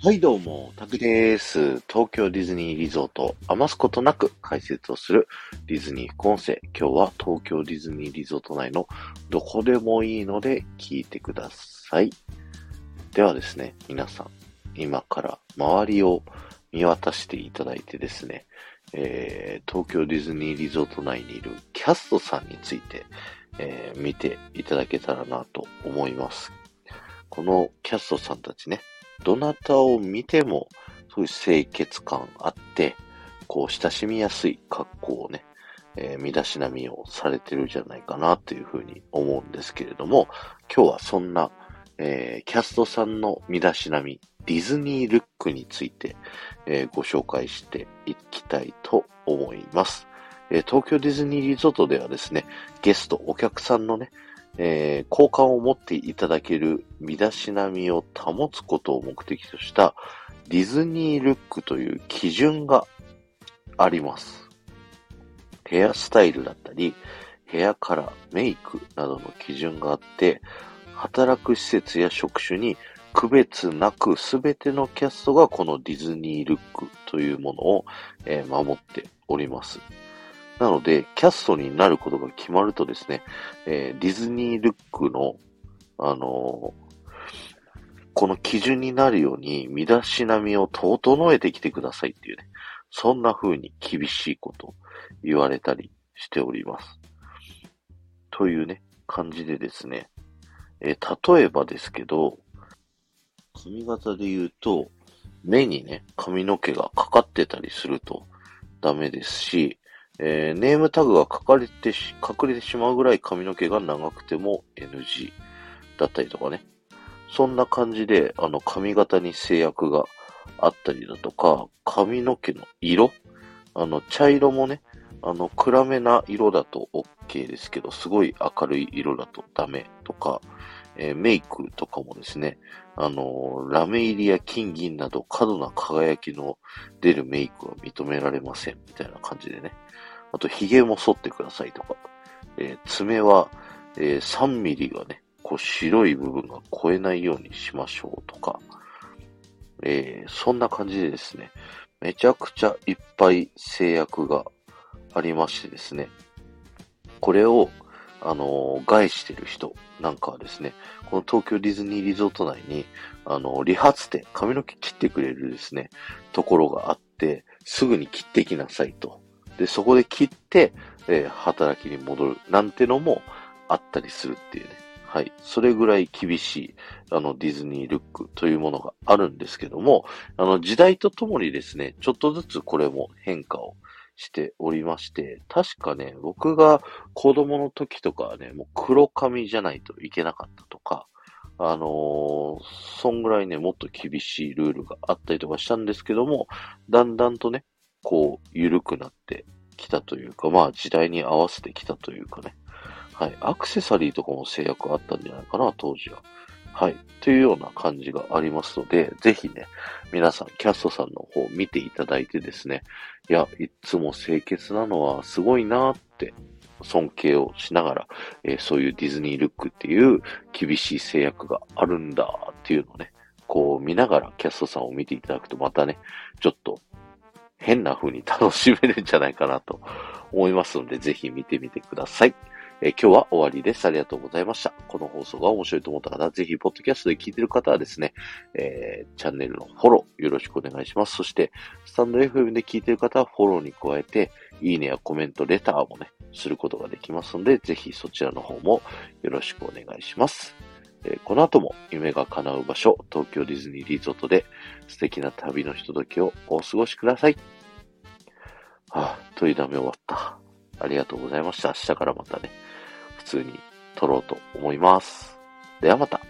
はい、どうも、タクです。東京ディズニーリゾートを余すことなく解説をするディズニー副音声。今日は東京ディズニーリゾート内のどこでもいいので聞いてください。ではですね、皆さん、今から周りを見渡していただいてですね、えー、東京ディズニーリゾート内にいるキャストさんについて、えー見ていただけたらなと思います。このキャストさんたちね、どなたを見ても、そういう清潔感あって、こう、親しみやすい格好をね、えー身だしなみをされてるんじゃないかなというふうに思うんですけれども、今日はそんな、えーキャストさんの身だしなみ、ディズニールックについて、えーご紹介していきたいと思います。え東京ディズニーリゾートではですね、ゲスト、お客さんのね、えー好感を持っていただける身だしなみを保つことを目的としたディズニールックという基準があります。ヘアスタイルだったり、ヘアカラー、メイクなどの基準があって、働く施設や職種に区別なく全てのキャストがこのディズニールックというものを、えー守っております。なので、キャストになることが決まるとですね、えーディズニールックの、あのーこの基準になるように、身だしなみを整えてきてくださいっていうね、そんな風に厳しいこと言われたりしております。というね、感じでですね、えー例えばですけど、髪型で言うと、目にね、髪の毛がかかってたりするとダメですし、えーネームタグが書かれてし、隠れてしまうぐらい髪の毛が長くても NG だったりとかね。そんな感じで、あの、髪型に制約があったりだとか、髪の毛の色あの、茶色もね、あの、暗めな色だと OK ですけど、すごい明るい色だとダメとか、えーメイクとかもですね、あの、ラメ入りや金銀など過度な輝きの出るメイクは認められません、みたいな感じでね。あと、髭も剃ってくださいとか、えー爪は、えー3ミリがね、こう白い部分が超えないようにしましょうとか、えーそんな感じでですね、めちゃくちゃいっぱい制約がありましてですね、これを、あの害してる人なんかはですね、この東京ディズニーリゾート内に、あの理髪店、髪の毛切ってくれるですね、ところがあって、すぐに切ってきなさいと。で、そこで切って、えー働きに戻るなんてのもあったりするっていうね。はい。それぐらい厳しい、あの、ディズニールックというものがあるんですけども、あの、時代とともにですね、ちょっとずつこれも変化をしておりまして、確かね、僕が子供の時とかはね、もう黒髪じゃないといけなかったとか、あのーそんぐらいね、もっと厳しいルールがあったりとかしたんですけども、だんだんとね、こう、緩くなってきたというか、まあ時代に合わせてきたというかね。はい。アクセサリーとかも制約あったんじゃないかな、当時は。はい。というような感じがありますので、ぜひね、皆さん、キャストさんの方を見ていただいてですね、いや、いつも清潔なのはすごいなって、尊敬をしながら、えーそういうディズニールックっていう厳しい制約があるんだっていうのをね、こう見ながらキャストさんを見ていただくとまたね、ちょっと変な風に楽しめるんじゃないかなと思いますので、ぜひ見てみてください。え今日は終わりです。ありがとうございました。この放送が面白いと思った方、ぜひ、ポッドキャストで聞いてる方はですね、えーチャンネルのフォローよろしくお願いします。そして、スタンド FM で聞いてる方はフォローに加えて、いいねやコメント、レターもね、することができますので、ぜひそちらの方もよろしくお願いします。えーこの後も夢が叶う場所、東京ディズニーリゾートで素敵な旅のひとときをお過ごしください。はぁ、取りだめ終わった。ありがとうございました。明日からまたね、普通に撮ろうと思います。ではまた。